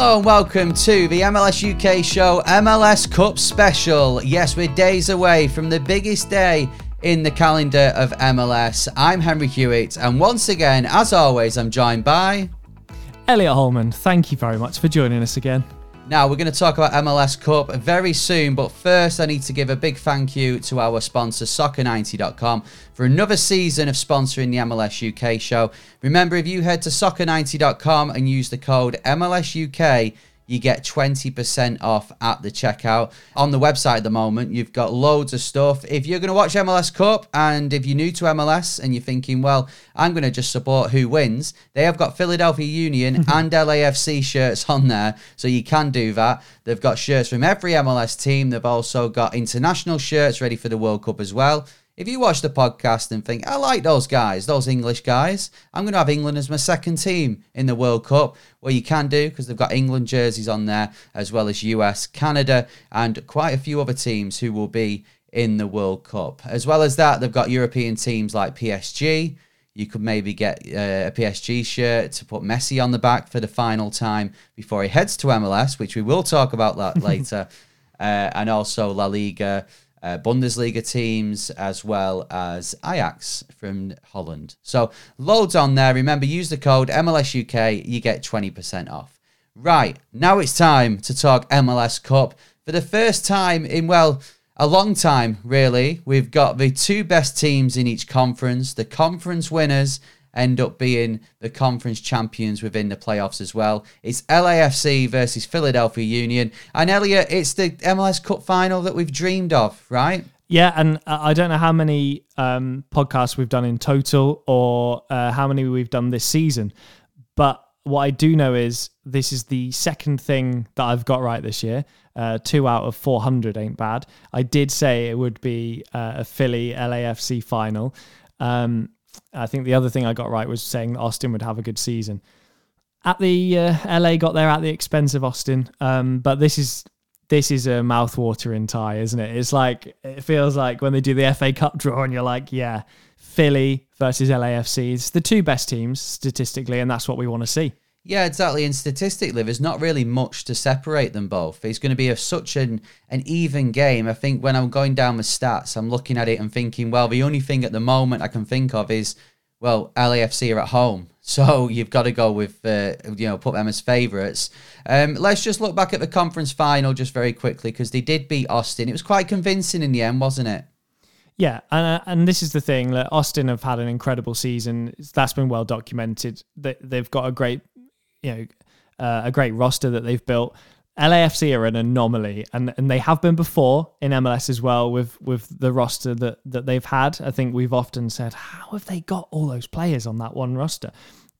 Hello and welcome to the MLS UK show MLS Cup special. Yes, we're days away from the biggest day in the calendar of MLS. I'm Henry Hewitt, and once again, as always, I'm joined by Elliot Holman. Thank you very much for joining us again. Now, we're going to talk about MLS Cup very soon, but first, I need to give a big thank you to our sponsor, Soccer90.com, for another season of sponsoring the MLS UK show. Remember, if you head to Soccer90.com and use the code MLSUK, you get 20% off at the checkout. On the website at the moment, you've got loads of stuff. If you're going to watch MLS Cup and if you're new to MLS and you're thinking, well, I'm going to just support who wins, they have got Philadelphia Union and LAFC shirts on there. So you can do that. They've got shirts from every MLS team. They've also got international shirts ready for the World Cup as well. If you watch the podcast and think, I like those guys, those English guys, I'm going to have England as my second team in the World Cup. Well, you can do because they've got England jerseys on there, as well as US, Canada, and quite a few other teams who will be in the World Cup. As well as that, they've got European teams like PSG. You could maybe get uh, a PSG shirt to put Messi on the back for the final time before he heads to MLS, which we will talk about that later. Uh, and also La Liga uh, Bundesliga teams as well as Ajax from Holland. So loads on there. Remember, use the code MLSUK, you get 20% off. Right, now it's time to talk MLS Cup. For the first time in, well, a long time, really, we've got the two best teams in each conference, the conference winners end up being the conference champions within the playoffs as well. It's LAFC versus Philadelphia Union. And Elliot, it's the MLS Cup final that we've dreamed of, right? Yeah, and I don't know how many um, podcasts we've done in total or uh, how many we've done this season, but what I do know is this is the second thing that I've got right this year. Uh, two out of 400 ain't bad. I did say it would be uh, a Philly LAFC final. Um, I think the other thing I got right was saying that Austin would have a good season. At the uh, LA got there at the expense of Austin, um, but this is this is a mouthwatering tie, isn't it? It's like it feels like when they do the FA Cup draw, and you're like, yeah, Philly versus LAFC. It's the two best teams statistically, and that's what we want to see. Yeah, exactly. And statistically, there's not really much to separate them both. It's going to be a, such an, an even game. I think when I'm going down the stats, I'm looking at it and thinking, well, the only thing at the moment I can think of is, well, LAFC are at home. So you've got to go with, uh, you know, put them as favourites. Um, let's just look back at the conference final just very quickly because they did beat Austin. It was quite convincing in the end, wasn't it? Yeah, and uh, and this is the thing that Austin have had an incredible season. That's been well documented. That they've got a great you know uh, a great roster that they've built. LAFC are an anomaly, and, and they have been before in MLS as well with with the roster that that they've had. I think we've often said, how have they got all those players on that one roster?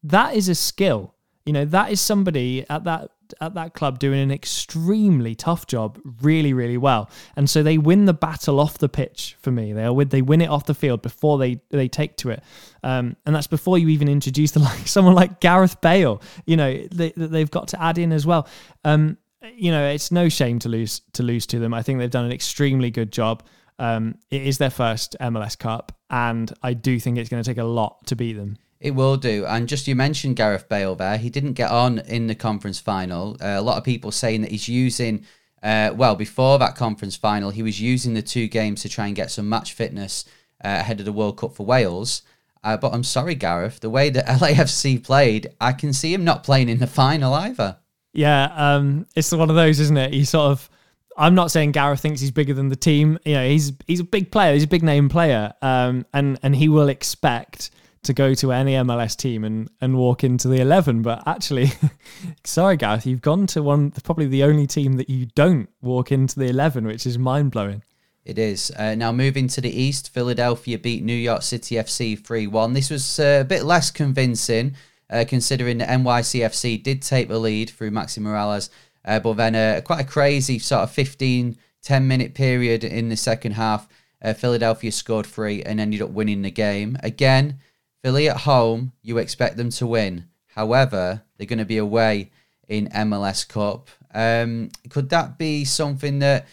That is a skill. You know, that is somebody at that at that club doing an extremely tough job, really, really well. And so they win the battle off the pitch for me. They win, they win it off the field before they they take to it, um, and that's before you even introduce the like someone like Gareth Bale. You know they, they've got to add in as well. Um, you know it's no shame to lose to lose to them. I think they've done an extremely good job. Um, it is their first MLS Cup, and I do think it's going to take a lot to beat them. It will do. And just you mentioned Gareth Bale there. He didn't get on in the conference final. Uh, a lot of people saying that he's using, uh, well, before that conference final, he was using the two games to try and get some match fitness uh, ahead of the World Cup for Wales. Uh, but I'm sorry, Gareth, the way that LAFC played, I can see him not playing in the final either. Yeah, um, it's one of those, isn't it? He sort of. I'm not saying Gareth thinks he's bigger than the team. You know, he's he's a big player. He's a big name player, um, and and he will expect to go to any MLS team and, and walk into the 11. But actually, sorry, Gareth, you've gone to one, probably the only team that you don't walk into the 11, which is mind blowing. It is. Uh, now moving to the east, Philadelphia beat New York City FC 3 1. This was uh, a bit less convincing, uh, considering the NYCFC did take the lead through Maxi Moralez, uh, but then uh, quite a crazy sort of 15, 10 minute period in the second half. Uh, Philadelphia scored three and ended up winning the game. Again, Philly at home, you expect them to win. However, they're going to be away in MLS Cup. Um, could that be something that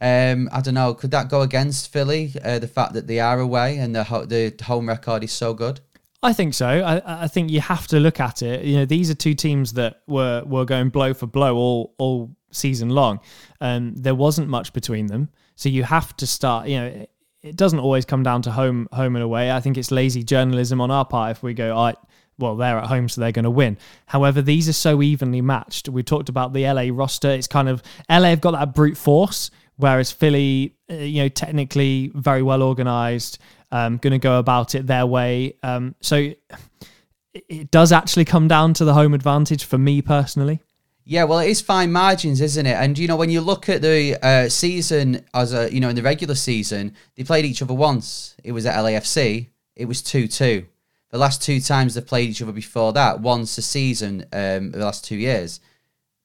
um, I don't know? Could that go against Philly? Uh, the fact that they are away and the ho- the home record is so good. I think so. I, I think you have to look at it. You know, these are two teams that were were going blow for blow all all season long, and there wasn't much between them. So you have to start. You know, it doesn't always come down to home home and away. I think it's lazy journalism on our part if we go, right, well, they're at home, so they're going to win. However, these are so evenly matched. We talked about the LA roster. It's kind of LA have got that brute force, whereas Philly, uh, you know, technically very well organized, um, going to go about it their way. Um, so it does actually come down to the home advantage for me personally. Yeah, well, it is fine margins, isn't it? And you know, when you look at the uh, season as a, you know, in the regular season, they played each other once. It was at LAFC. It was two two. The last two times they've played each other before that, once a season, um, the last two years,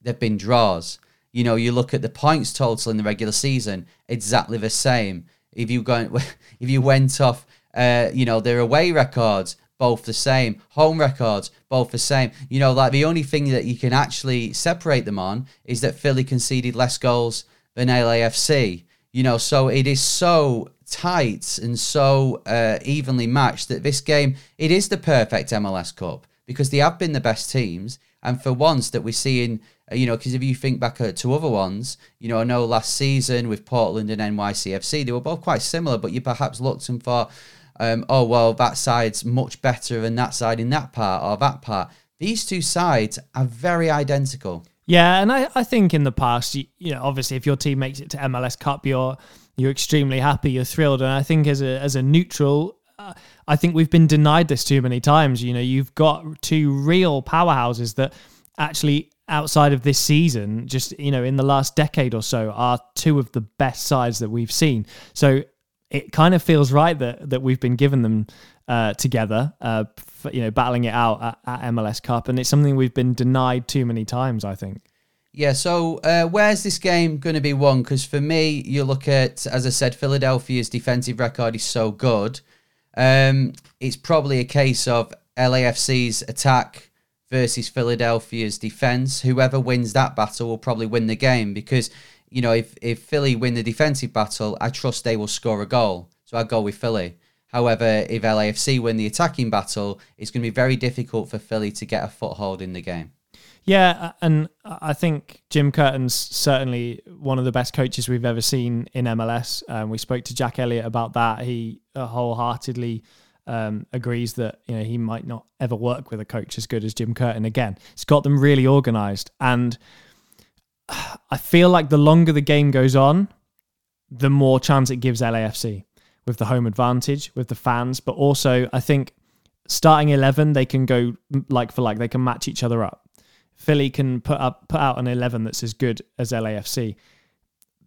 they've been draws. You know, you look at the points total in the regular season, exactly the same. If you go, if you went off, uh, you know, their away records, both the same. Home records, both the same. You know, like the only thing that you can actually separate them on is that Philly conceded less goals than LAFC. You know, so it is so tight and so uh, evenly matched that this game it is the perfect MLS Cup because they have been the best teams, and for once that we're seeing, uh, you know, because if you think back uh, to other ones, you know, I know last season with Portland and NYCFC they were both quite similar, but you perhaps looked and thought, um, oh well, that side's much better than that side in that part or that part. These two sides are very identical. Yeah, and I, I think in the past, you, you know, obviously if your team makes it to MLS Cup, you're you're extremely happy, you're thrilled, and I think as a as a neutral, uh, I think we've been denied this too many times. You know, you've got two real powerhouses that actually outside of this season, just you know, in the last decade or so, are two of the best sides that we've seen. So it kind of feels right that that we've been given them uh, together, uh, for, you know, battling it out at, at MLS Cup, and it's something we've been denied too many times. I think. Yeah, so uh, where's this game going to be won? Because for me, you look at, as I said, Philadelphia's defensive record is so good. Um, it's probably a case of LAFC's attack versus Philadelphia's defense. Whoever wins that battle will probably win the game because, you know, if, if Philly win the defensive battle, I trust they will score a goal. So I'd go with Philly. However, if LAFC win the attacking battle, it's going to be very difficult for Philly to get a foothold in the game. Yeah, and I think Jim Curtin's certainly one of the best coaches we've ever seen in MLS. Um, we spoke to Jack Elliott about that. He uh, wholeheartedly um, agrees that you know he might not ever work with a coach as good as Jim Curtin again. It's got them really organised, and I feel like the longer the game goes on, the more chance it gives LAFC with the home advantage with the fans, but also I think starting 11 they can go like for like they can match each other up. Philly can put up put out an eleven that's as good as LAFC,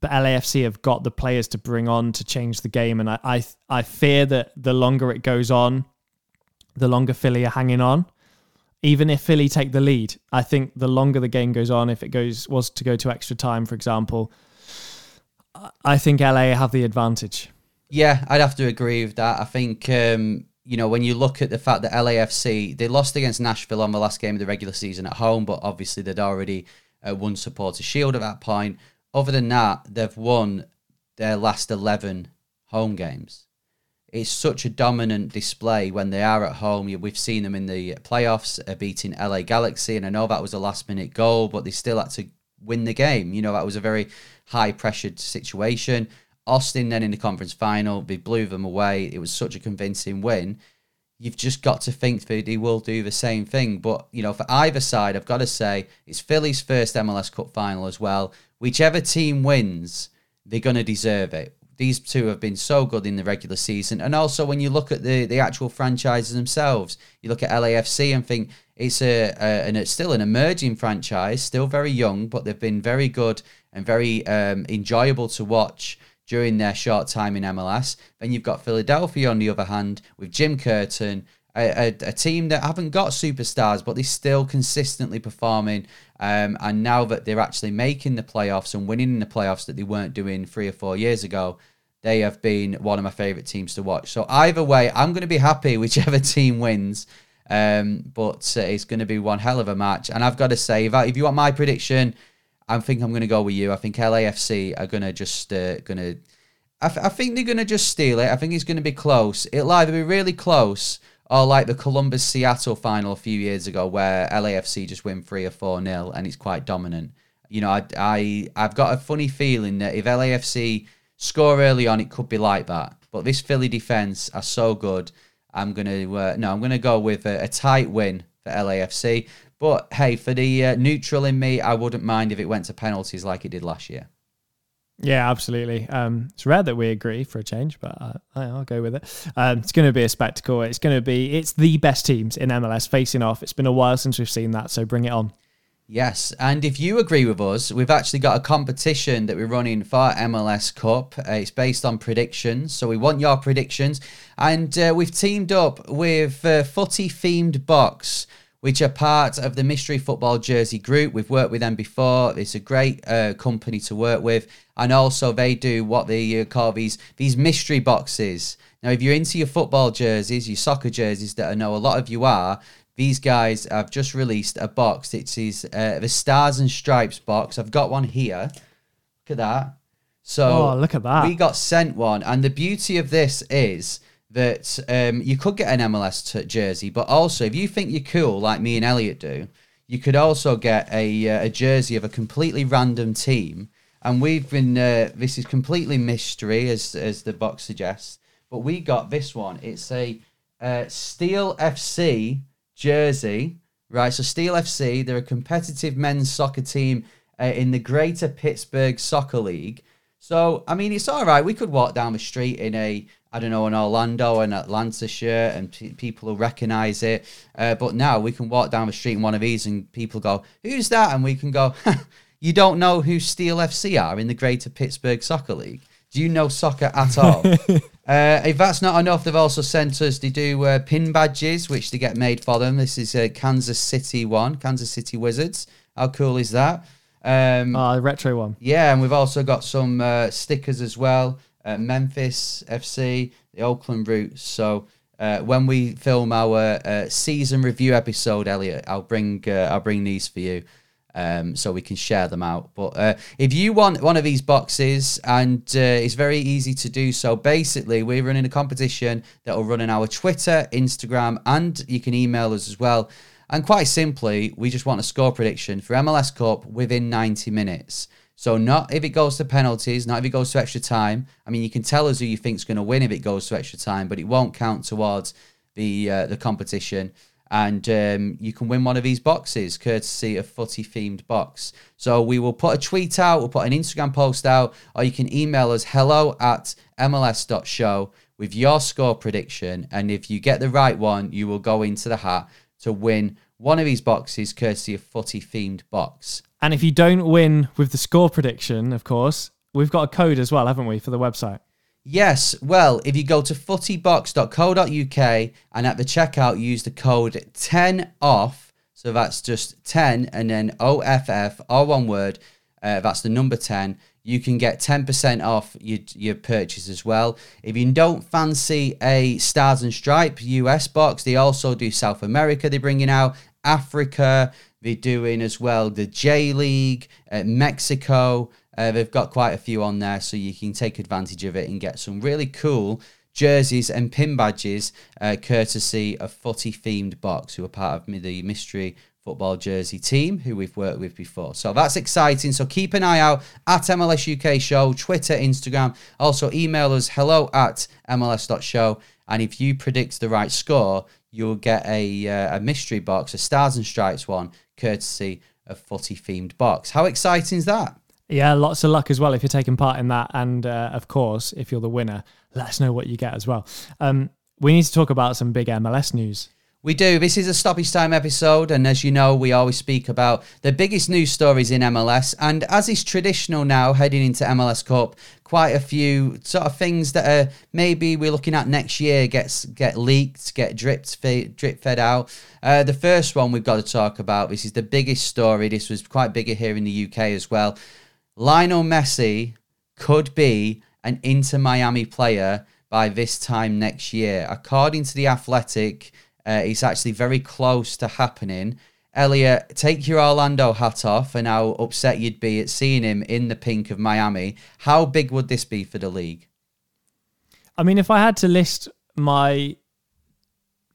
but LAFC have got the players to bring on to change the game, and I I, I fear that the longer it goes on, the longer Philly are hanging on. Even if Philly take the lead, I think the longer the game goes on, if it goes was to go to extra time, for example, I think LA have the advantage. Yeah, I'd have to agree with that. I think um, you know, when you look at the fact that LAFC, they lost against Nashville on the last game of the regular season at home, but obviously they'd already uh, won Supporter Shield at that point. Other than that, they've won their last 11 home games. It's such a dominant display when they are at home. We've seen them in the playoffs uh, beating LA Galaxy, and I know that was a last minute goal, but they still had to win the game. You know, that was a very high pressured situation. Austin then in the conference final, they blew them away. It was such a convincing win. You've just got to think that he will do the same thing. But, you know, for either side, I've got to say, it's Philly's first MLS Cup final as well. Whichever team wins, they're going to deserve it. These two have been so good in the regular season. And also, when you look at the, the actual franchises themselves, you look at LAFC and think it's a, a and it's still an emerging franchise, still very young, but they've been very good and very um, enjoyable to watch during their short time in MLS. Then you've got Philadelphia on the other hand with Jim Curtin, a, a, a, team that haven't got superstars, but they're still consistently performing. Um, and now that they're actually making the playoffs and winning in the playoffs that they weren't doing three or four years ago, they have been one of my favourite teams to watch. So either way, I'm going to be happy whichever team wins. Um, but uh, it's going to be one hell of a match. And I've got to say, if, I, if you want my prediction, I think I'm going to go with you. I think LAFC are going to just uh, going to. I, th- I think they're going to just steal it. I think it's going to be close. It'll either be really close or like the Columbus Seattle final a few years ago, where LAFC just win three or four nil and it's quite dominant. You know, I, I I've got a funny feeling that if LAFC score early on, it could be like that. But this Philly defense are so good. I'm gonna uh, no, I'm gonna go with a, a, tight win for LAFC. But hey, for the uh, neutral in me, I wouldn't mind if it went to penalties like it did last year. Yeah, absolutely. Um, it's rare that we agree for a change, but uh, I'll go with it. Um, it's going to be a spectacle. It's going to be it's the best teams in MLS facing off. It's been a while since we've seen that, so bring it on. Yes, and if you agree with us, we've actually got a competition that we're running for MLS Cup. Uh, it's based on predictions, so we want your predictions, and uh, we've teamed up with uh, Footy Themed Box which are part of the Mystery Football Jersey Group. We've worked with them before. It's a great uh, company to work with, and also they do what they uh, call these these mystery boxes. Now, if you're into your football jerseys, your soccer jerseys, that I know a lot of you are, these guys have just released a box. It is uh, the Stars and Stripes box. I've got one here. Look at that. So oh, look at that. We got sent one, and the beauty of this is that um, you could get an MLS t- jersey, but also if you think you're cool like me and Elliot do, you could also get a, uh, a jersey of a completely random team. And we've been uh, this is completely mystery as as the box suggests, but we got this one. It's a uh, Steel FC jersey, right? So Steel FC, they're a competitive men's soccer team uh, in the Greater Pittsburgh Soccer League. So I mean, it's all right. We could walk down the street in a I don't know, an Orlando and Atlanta shirt, and p- people will recognize it. Uh, but now we can walk down the street in one of these, and people go, "Who's that?" And we can go, "You don't know who Steel FC are in the Greater Pittsburgh Soccer League? Do you know soccer at all?" uh, if that's not enough, they've also sent us. They do uh, pin badges, which they get made for them. This is a Kansas City one, Kansas City Wizards. How cool is that? Um, oh, retro one. Yeah, and we've also got some uh, stickers as well uh, Memphis FC, the Oakland Roots. So uh, when we film our uh, season review episode, Elliot, I'll bring uh, I'll bring these for you. Um, so we can share them out. But uh, if you want one of these boxes, and uh, it's very easy to do so, basically, we're running a competition that will run on our Twitter, Instagram, and you can email us as well. And quite simply, we just want a score prediction for MLS Cup within 90 minutes. So not if it goes to penalties, not if it goes to extra time. I mean, you can tell us who you think's going to win if it goes to extra time, but it won't count towards the uh, the competition. And um, you can win one of these boxes, courtesy of footy themed box. So we will put a tweet out, we'll put an Instagram post out, or you can email us hello at mls.show with your score prediction. And if you get the right one, you will go into the hat to win one of these boxes, courtesy of footy themed box. And if you don't win with the score prediction, of course, we've got a code as well, haven't we, for the website? Yes. Well, if you go to footybox.co.uk and at the checkout use the code 10 off, so that's just 10 and then OFF, all one word, uh, that's the number 10, you can get 10% off your, your purchase as well. If you don't fancy a Stars and Stripe US box, they also do South America, they're bringing out Africa, they're doing as well the J League, uh, Mexico. Uh, they've got quite a few on there, so you can take advantage of it and get some really cool jerseys and pin badges, uh, courtesy of Footy Themed Box, who are part of the Mystery Football Jersey team, who we've worked with before. So that's exciting. So keep an eye out at MLS UK Show, Twitter, Instagram. Also, email us hello at MLS.show. And if you predict the right score, you'll get a, uh, a mystery box, a Stars and Stripes one, courtesy of footy themed box. How exciting is that? Yeah, lots of luck as well if you're taking part in that. And uh, of course, if you're the winner, let us know what you get as well. Um, we need to talk about some big MLS news. We do. This is a stoppage time episode, and as you know, we always speak about the biggest news stories in MLS. And as is traditional now, heading into MLS Cup, quite a few sort of things that are maybe we're looking at next year gets get leaked, get dripped, drip fed out. Uh, the first one we've got to talk about. This is the biggest story. This was quite bigger here in the UK as well. Lionel Messi could be an Inter Miami player by this time next year, according to the Athletic. Uh, it's actually very close to happening. Elliot, take your Orlando hat off and how upset you'd be at seeing him in the pink of Miami. How big would this be for the league? I mean, if I had to list my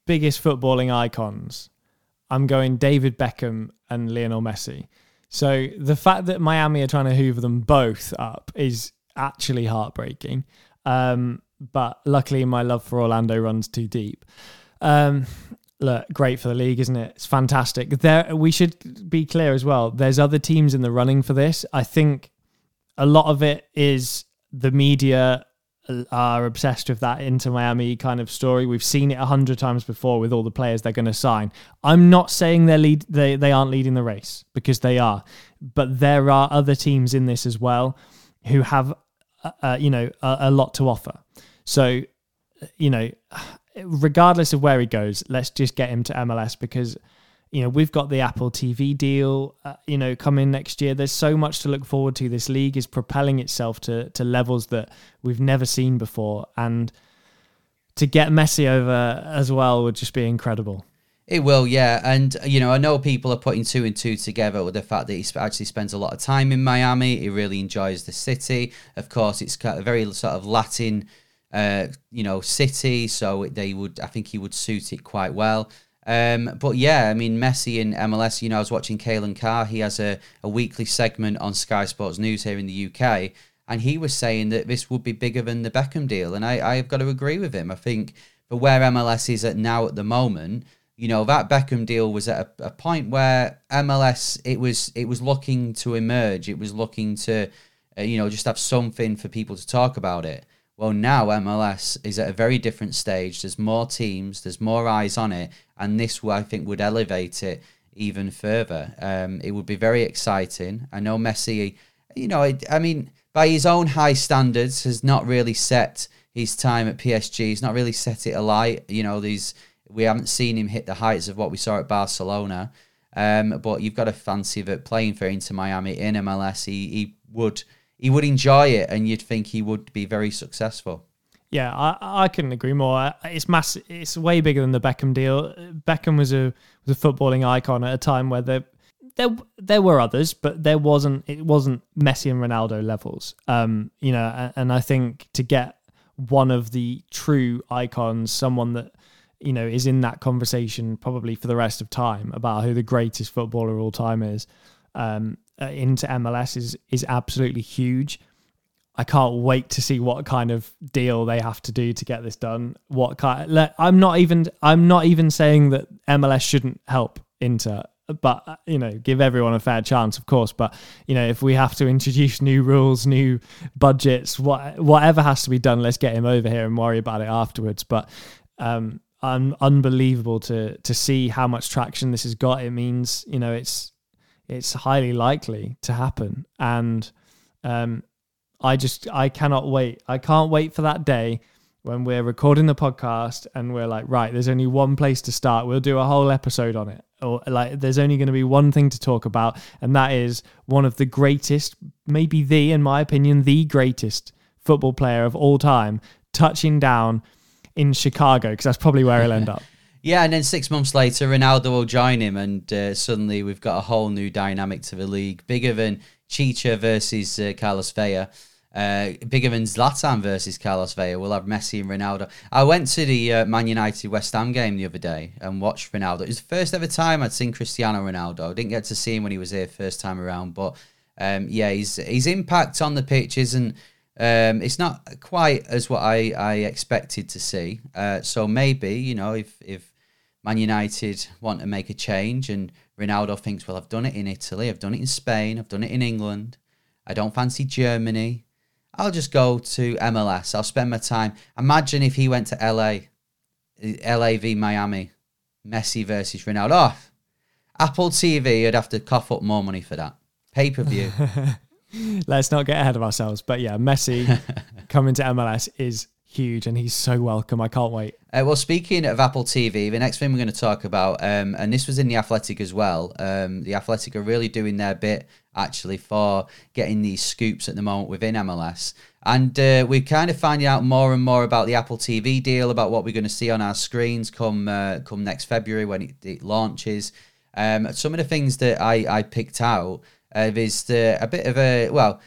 biggest footballing icons, I'm going David Beckham and Lionel Messi. So the fact that Miami are trying to hoover them both up is actually heartbreaking. Um, but luckily, my love for Orlando runs too deep. Um, look, great for the league, isn't it? It's fantastic. There, we should be clear as well. There's other teams in the running for this. I think a lot of it is the media are obsessed with that Inter Miami kind of story. We've seen it a hundred times before with all the players they're going to sign. I'm not saying they're lead they they aren't leading the race because they are, but there are other teams in this as well who have uh, uh you know a, a lot to offer. So you know regardless of where he goes, let's just get him to MLS because you know we've got the Apple TV deal, uh, you know, coming next year. There's so much to look forward to. This league is propelling itself to to levels that we've never seen before, and to get Messi over as well would just be incredible. It will, yeah. And, you know, I know people are putting two and two together with the fact that he actually spends a lot of time in Miami. He really enjoys the city. Of course, it's a very sort of Latin uh, you know, City. So they would, I think he would suit it quite well. Um, but yeah, I mean, Messi in MLS, you know, I was watching Calen Carr. He has a, a weekly segment on Sky Sports News here in the UK. And he was saying that this would be bigger than the Beckham deal. And I, I've got to agree with him. I think for where MLS is at now at the moment, you know, that Beckham deal was at a, a point where MLS, it was, it was looking to emerge. It was looking to, uh, you know, just have something for people to talk about it. Well, now MLS is at a very different stage. There's more teams, there's more eyes on it, and this, I think, would elevate it even further. Um, it would be very exciting. I know Messi, you know, I mean, by his own high standards, has not really set his time at PSG. He's not really set it alight. You know, these we haven't seen him hit the heights of what we saw at Barcelona. Um, but you've got to fancy that playing for Inter Miami in MLS, he, he would he would enjoy it, and you'd think he would be very successful. Yeah, I, I couldn't agree more. It's massive. It's way bigger than the Beckham deal. Beckham was a was a footballing icon at a time where there there there were others, but there wasn't it wasn't Messi and Ronaldo levels. Um, you know, and, and I think to get one of the true icons, someone that you know is in that conversation probably for the rest of time about who the greatest footballer of all time is. Um, uh, into MLS is is absolutely huge. I can't wait to see what kind of deal they have to do to get this done. What kind? I'm not even. I'm not even saying that MLS shouldn't help Inter, but uh, you know, give everyone a fair chance, of course. But you know, if we have to introduce new rules, new budgets, what whatever has to be done, let's get him over here and worry about it afterwards. But um, un- unbelievable to to see how much traction this has got. It means you know it's it's highly likely to happen. And um, I just I cannot wait. I can't wait for that day when we're recording the podcast and we're like, right, there's only one place to start. We'll do a whole episode on it. Or like there's only going to be one thing to talk about, and that is one of the greatest, maybe the, in my opinion, the greatest football player of all time touching down in Chicago, because that's probably where he'll end up. Yeah, and then six months later, Ronaldo will join him, and uh, suddenly we've got a whole new dynamic to the league, bigger than Chicha versus uh, Carlos Vela. Uh, bigger than Zlatan versus Carlos Vela. We'll have Messi and Ronaldo. I went to the uh, Man United West Ham game the other day and watched Ronaldo. It was the first ever time I'd seen Cristiano Ronaldo. I didn't get to see him when he was here first time around, but um, yeah, his his impact on the pitch isn't. Um, it's not quite as what I, I expected to see. Uh, so maybe you know if if Man United want to make a change, and Ronaldo thinks, well, I've done it in Italy, I've done it in Spain, I've done it in England. I don't fancy Germany. I'll just go to MLS. I'll spend my time. Imagine if he went to LA, LA v Miami. Messi versus Ronaldo. Oh, Apple TV, you'd have to cough up more money for that. Pay per view. Let's not get ahead of ourselves. But yeah, Messi coming to MLS is huge and he's so welcome. I can't wait. Uh, well, speaking of Apple TV, the next thing we're going to talk about, um, and this was in the Athletic as well. Um, the Athletic are really doing their bit actually for getting these scoops at the moment within MLS. And uh, we're kind of finding out more and more about the Apple TV deal, about what we're going to see on our screens come uh, come next February when it, it launches. Um, some of the things that I, I picked out uh, is the, a bit of a well,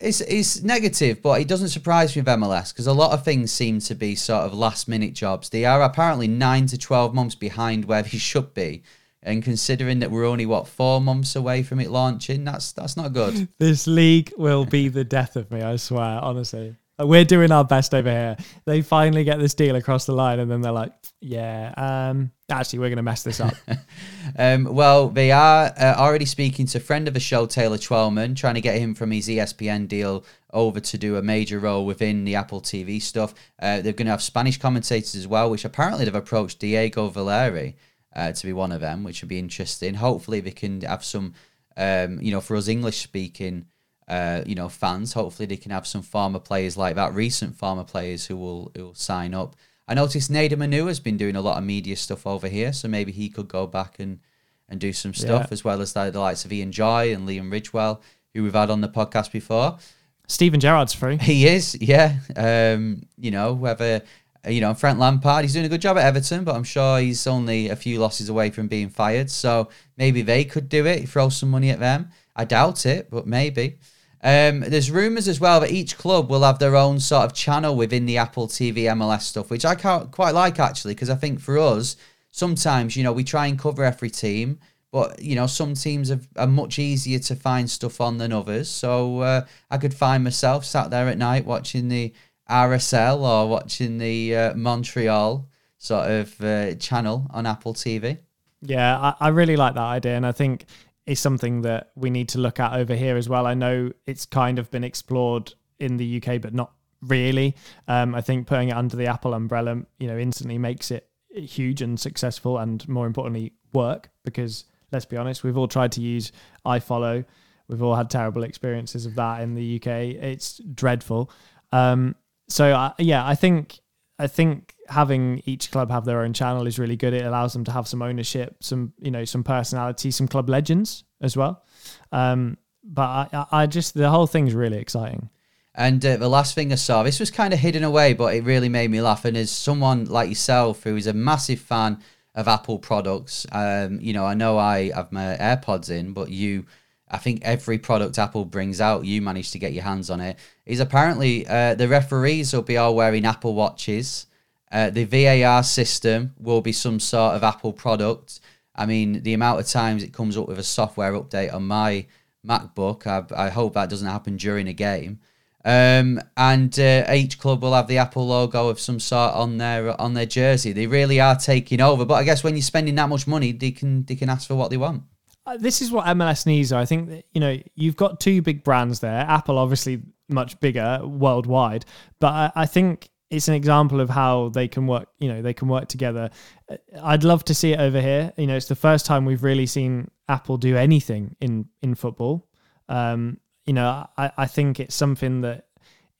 it's it's negative, but it doesn't surprise me with MLS because a lot of things seem to be sort of last minute jobs. They are apparently nine to twelve months behind where they should be. And considering that we're only what four months away from it launching, that's that's not good. This league will be the death of me. I swear, honestly. We're doing our best over here. They finally get this deal across the line, and then they're like, "Yeah, um, actually, we're going to mess this up." um, well, they are uh, already speaking to a friend of the show, Taylor Twellman, trying to get him from his ESPN deal over to do a major role within the Apple TV stuff. Uh, they're going to have Spanish commentators as well, which apparently they've approached Diego Valeri uh, to be one of them, which would be interesting. Hopefully, they can have some, um, you know, for us English speaking, uh, you know, fans. Hopefully, they can have some former players like that, recent former players who will who will sign up. I noticed Nedum Manu has been doing a lot of media stuff over here, so maybe he could go back and and do some stuff yeah. as well as the, the likes of Ian Joy and Liam Ridgewell, who we've had on the podcast before. Steven Gerrard's free. He is, yeah. Um, you know, whether you know, Frank Lampard, he's doing a good job at Everton, but I'm sure he's only a few losses away from being fired. So maybe they could do it, throw some money at them. I doubt it, but maybe. Um, there's rumours as well that each club will have their own sort of channel within the Apple TV MLS stuff, which I quite like actually, because I think for us, sometimes, you know, we try and cover every team, but, you know, some teams are, are much easier to find stuff on than others. So uh, I could find myself sat there at night watching the RSL or watching the uh, Montreal sort of uh, channel on Apple TV. Yeah, I, I really like that idea, and I think it's something that we need to look at over here as well. I know it's kind of been explored in the UK, but not really. Um, I think putting it under the Apple umbrella, you know, instantly makes it huge and successful, and more importantly, work. Because let's be honest, we've all tried to use iFollow. We've all had terrible experiences of that in the UK. It's dreadful. Um, so uh, yeah, I think I think having each club have their own channel is really good. It allows them to have some ownership, some you know, some personality, some club legends as well. Um, but I, I just the whole thing's really exciting. And uh, the last thing I saw, this was kind of hidden away, but it really made me laugh. And as someone like yourself who is a massive fan of Apple products, um, you know, I know I have my AirPods in, but you I think every product Apple brings out, you manage to get your hands on it. Is apparently uh, the referees will be all wearing Apple watches. Uh, the VAR system will be some sort of Apple product. I mean, the amount of times it comes up with a software update on my MacBook, I, I hope that doesn't happen during a game. Um, and uh, each club will have the Apple logo of some sort on their on their jersey. They really are taking over. But I guess when you're spending that much money, they can they can ask for what they want. Uh, this is what MLS needs. I think that, you know you've got two big brands there. Apple, obviously, much bigger worldwide, but I, I think it's an example of how they can work. You know, they can work together. Uh, I'd love to see it over here. You know, it's the first time we've really seen Apple do anything in in football. Um, you know, I, I think it's something that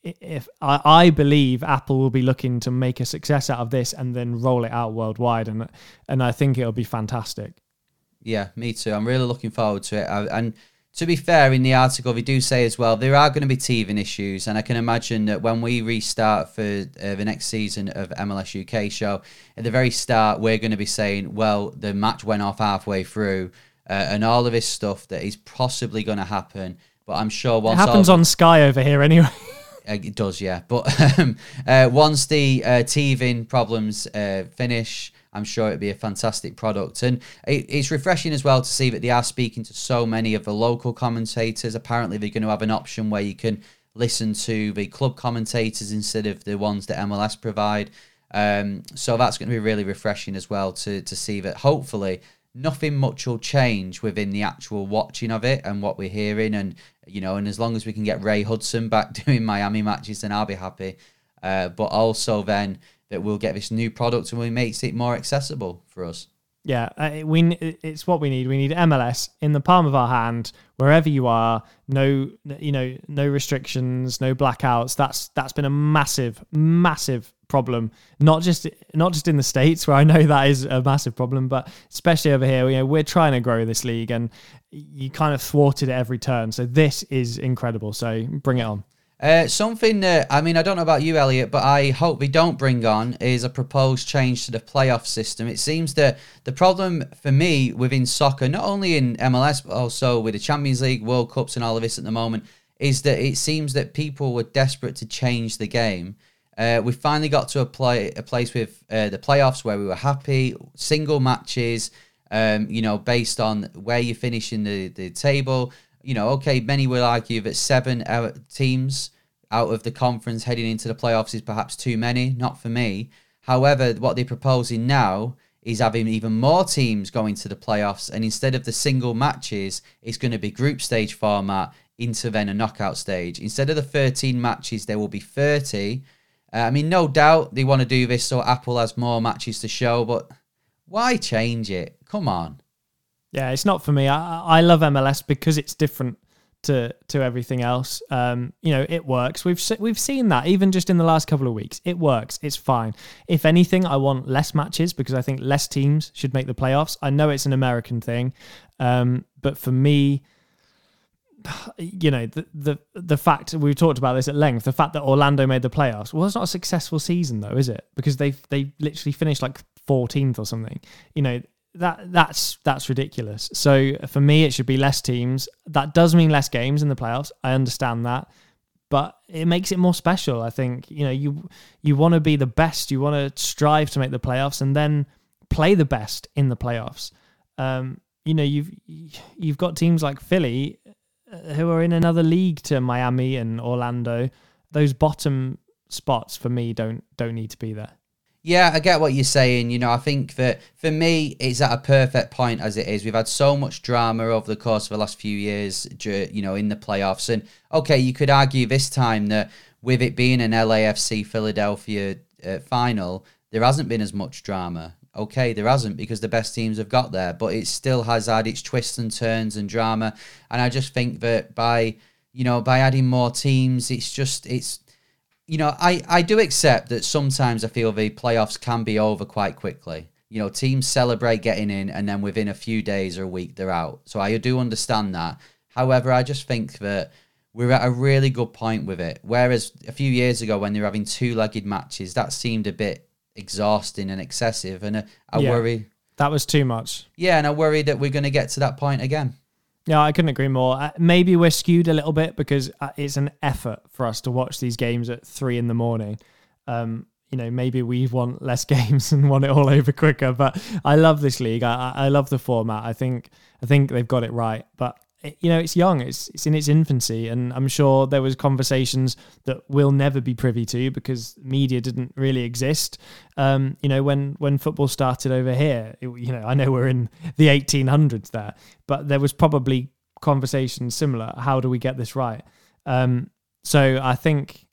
if I, I believe Apple will be looking to make a success out of this and then roll it out worldwide, and and I think it'll be fantastic. Yeah, me too. I'm really looking forward to it. And to be fair, in the article, they do say as well there are going to be teething issues, and I can imagine that when we restart for uh, the next season of MLS UK show, at the very start, we're going to be saying, "Well, the match went off halfway through," uh, and all of this stuff that is possibly going to happen. But I'm sure once it happens all... on Sky over here anyway. It does, yeah. But um, uh, once the uh, teething problems uh, finish, I'm sure it'd be a fantastic product. And it, it's refreshing as well to see that they are speaking to so many of the local commentators. Apparently, they're going to have an option where you can listen to the club commentators instead of the ones that MLS provide. Um, so that's going to be really refreshing as well to to see that hopefully nothing much will change within the actual watching of it and what we're hearing and you know and as long as we can get Ray Hudson back doing Miami matches then I'll be happy uh, but also then that we'll get this new product and we makes it more accessible for us. Yeah, uh, we it's what we need. We need MLS in the palm of our hand, wherever you are. No, you know, no restrictions, no blackouts. That's that's been a massive, massive problem. Not just not just in the states where I know that is a massive problem, but especially over here. You know, we're trying to grow this league, and you kind of thwarted it every turn. So this is incredible. So bring it on. Uh, something that, I mean, I don't know about you, Elliot, but I hope we don't bring on is a proposed change to the playoff system. It seems that the problem for me within soccer, not only in MLS, but also with the Champions League, World Cups, and all of this at the moment, is that it seems that people were desperate to change the game. Uh, we finally got to a, play, a place with uh, the playoffs where we were happy, single matches, um, you know, based on where you finish in the, the table you know, okay, many will argue that seven teams out of the conference heading into the playoffs is perhaps too many. Not for me. However, what they're proposing now is having even more teams going to the playoffs, and instead of the single matches, it's going to be group stage format into then a knockout stage. Instead of the 13 matches, there will be 30. Uh, I mean, no doubt they want to do this so Apple has more matches to show, but why change it? Come on. Yeah, it's not for me. I, I love MLS because it's different to to everything else. Um, you know, it works. We've we've seen that even just in the last couple of weeks. It works. It's fine. If anything, I want less matches because I think less teams should make the playoffs. I know it's an American thing, um, but for me, you know, the the the fact we've talked about this at length. The fact that Orlando made the playoffs well, it's not a successful season though, is it? Because they they literally finished like 14th or something. You know, that that's that's ridiculous. So for me, it should be less teams. That does mean less games in the playoffs. I understand that, but it makes it more special. I think you know you you want to be the best. You want to strive to make the playoffs, and then play the best in the playoffs. Um, you know you've you've got teams like Philly uh, who are in another league to Miami and Orlando. Those bottom spots for me don't don't need to be there. Yeah, I get what you're saying. You know, I think that for me, it's at a perfect point as it is. We've had so much drama over the course of the last few years, you know, in the playoffs. And okay, you could argue this time that with it being an LAFC Philadelphia uh, final, there hasn't been as much drama. Okay, there hasn't because the best teams have got there, but it still has had its twists and turns and drama. And I just think that by, you know, by adding more teams, it's just, it's, you know, I, I do accept that sometimes I feel the playoffs can be over quite quickly. You know, teams celebrate getting in and then within a few days or a week they're out. So I do understand that. However, I just think that we're at a really good point with it. Whereas a few years ago when they were having two legged matches, that seemed a bit exhausting and excessive. And I, I yeah, worry. That was too much. Yeah, and I worry that we're going to get to that point again. Yeah, I couldn't agree more. Uh, maybe we're skewed a little bit because uh, it's an effort for us to watch these games at three in the morning. Um, you know, maybe we want less games and want it all over quicker. But I love this league. I, I love the format. I think I think they've got it right. But you know it's young it's it's in its infancy and i'm sure there was conversations that we'll never be privy to because media didn't really exist. Um, you know when when football started over here it, you know i know we're in the 1800s there but there was probably conversations similar how do we get this right? Um, so i think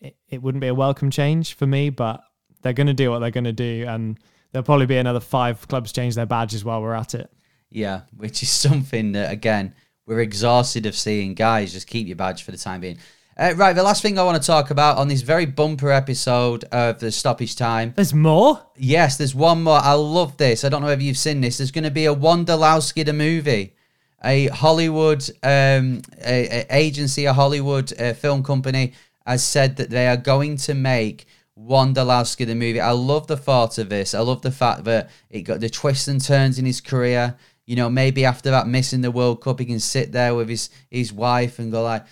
it, it wouldn't be a welcome change for me but they're going to do what they're going to do and there'll probably be another five clubs change their badges while we're at it yeah, which is something that again we're exhausted of seeing. Guys, just keep your badge for the time being. Uh, right, the last thing I want to talk about on this very bumper episode of the Stoppage Time. There's more? Yes, there's one more. I love this. I don't know if you've seen this. There's going to be a Wondolowski the movie. A Hollywood um, a, a agency, a Hollywood uh, film company, has said that they are going to make Wondolowski the movie. I love the thought of this. I love the fact that it got the twists and turns in his career. You know, maybe after that missing the World Cup, he can sit there with his his wife and go like,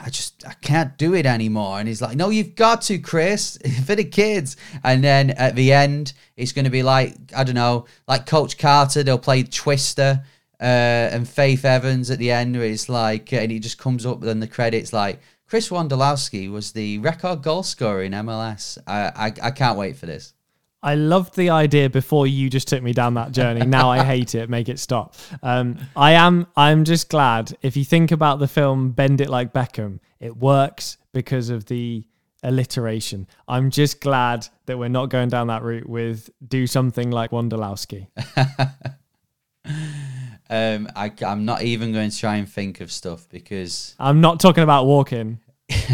I just I can't do it anymore. And he's like, No, you've got to, Chris, for the kids. And then at the end, it's going to be like I don't know, like Coach Carter. They'll play Twista. Uh, and Faith Evans at the end, where it's like, and he just comes up in the credits like Chris Wondolowski was the record goal scorer in MLS. I, I, I can't wait for this. I loved the idea before you just took me down that journey. Now I hate it. Make it stop. Um, I am. I'm just glad. If you think about the film "Bend It Like Beckham," it works because of the alliteration. I'm just glad that we're not going down that route with do something like Wondolowski. um, I, I'm not even going to try and think of stuff because. I'm not talking about walking.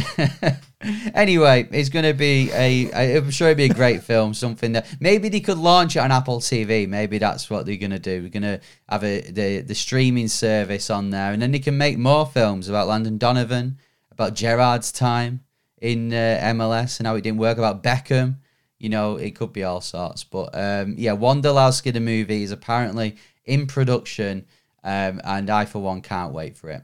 anyway, it's going to be a. I'm sure it'll be a great film. Something that maybe they could launch it on Apple TV. Maybe that's what they're going to do. We're going to have a the the streaming service on there, and then they can make more films about Landon Donovan, about Gerrard's time in uh, MLS and how it didn't work, about Beckham. You know, it could be all sorts. But um, yeah, Wondolowski the movie is apparently in production, um, and I for one can't wait for it.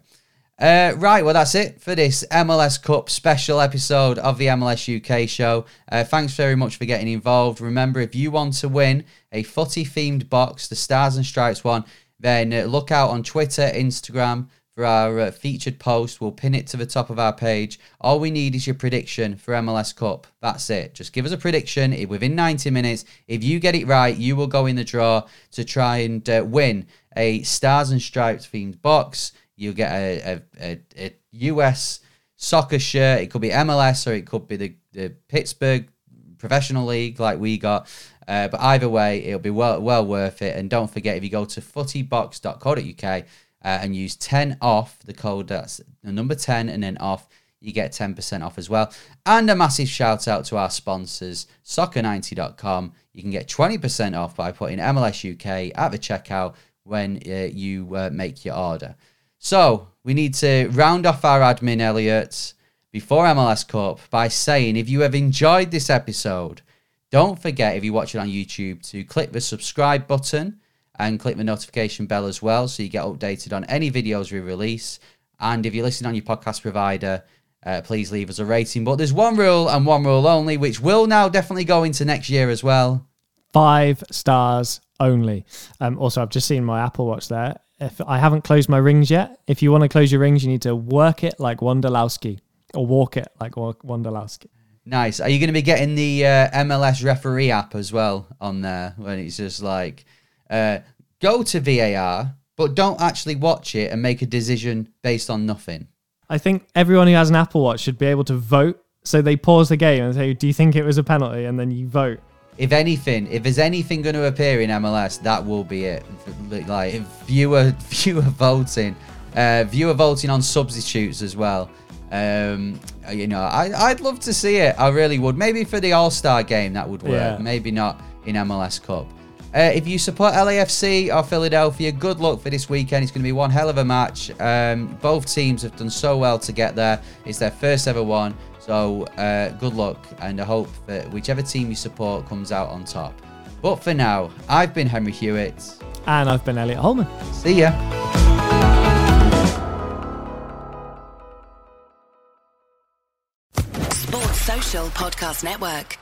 Uh, right, well, that's it for this MLS Cup special episode of the MLS UK show. Uh, thanks very much for getting involved. Remember, if you want to win a footy themed box, the Stars and Stripes one, then uh, look out on Twitter, Instagram for our uh, featured post. We'll pin it to the top of our page. All we need is your prediction for MLS Cup. That's it. Just give us a prediction within 90 minutes. If you get it right, you will go in the draw to try and uh, win a Stars and Stripes themed box you get a, a, a, a US soccer shirt. It could be MLS or it could be the, the Pittsburgh Professional League like we got. Uh, but either way, it'll be well well worth it. And don't forget, if you go to footybox.co.uk uh, and use 10 off, the code that's the number 10 and then off, you get 10% off as well. And a massive shout out to our sponsors, soccer90.com. You can get 20% off by putting MLS UK at the checkout when uh, you uh, make your order. So we need to round off our admin, Elliot, before MLS Cup by saying if you have enjoyed this episode, don't forget if you watch it on YouTube to click the subscribe button and click the notification bell as well so you get updated on any videos we release. And if you're listening on your podcast provider, uh, please leave us a rating. But there's one rule and one rule only, which will now definitely go into next year as well. Five stars only. Um, also, I've just seen my Apple Watch there if I haven't closed my rings yet, if you want to close your rings, you need to work it like Wondolowski or walk it like Wondolowski. Nice. Are you going to be getting the uh, MLS referee app as well on there when it's just like uh, go to VAR, but don't actually watch it and make a decision based on nothing? I think everyone who has an Apple Watch should be able to vote. So they pause the game and say, "Do you think it was a penalty?" And then you vote if anything, if there's anything going to appear in MLS, that will be it. Like viewer viewer voting, uh, viewer voting on substitutes as well. Um, you know, I I'd love to see it. I really would. Maybe for the All Star game that would work. Yeah. Maybe not in MLS Cup. Uh, if you support LAFC or Philadelphia, good luck for this weekend. It's going to be one hell of a match. Um, both teams have done so well to get there. It's their first ever one. So uh, good luck, and I hope that whichever team you support comes out on top. But for now, I've been Henry Hewitt. And I've been Elliot Holman. See ya. Sports Social Podcast Network.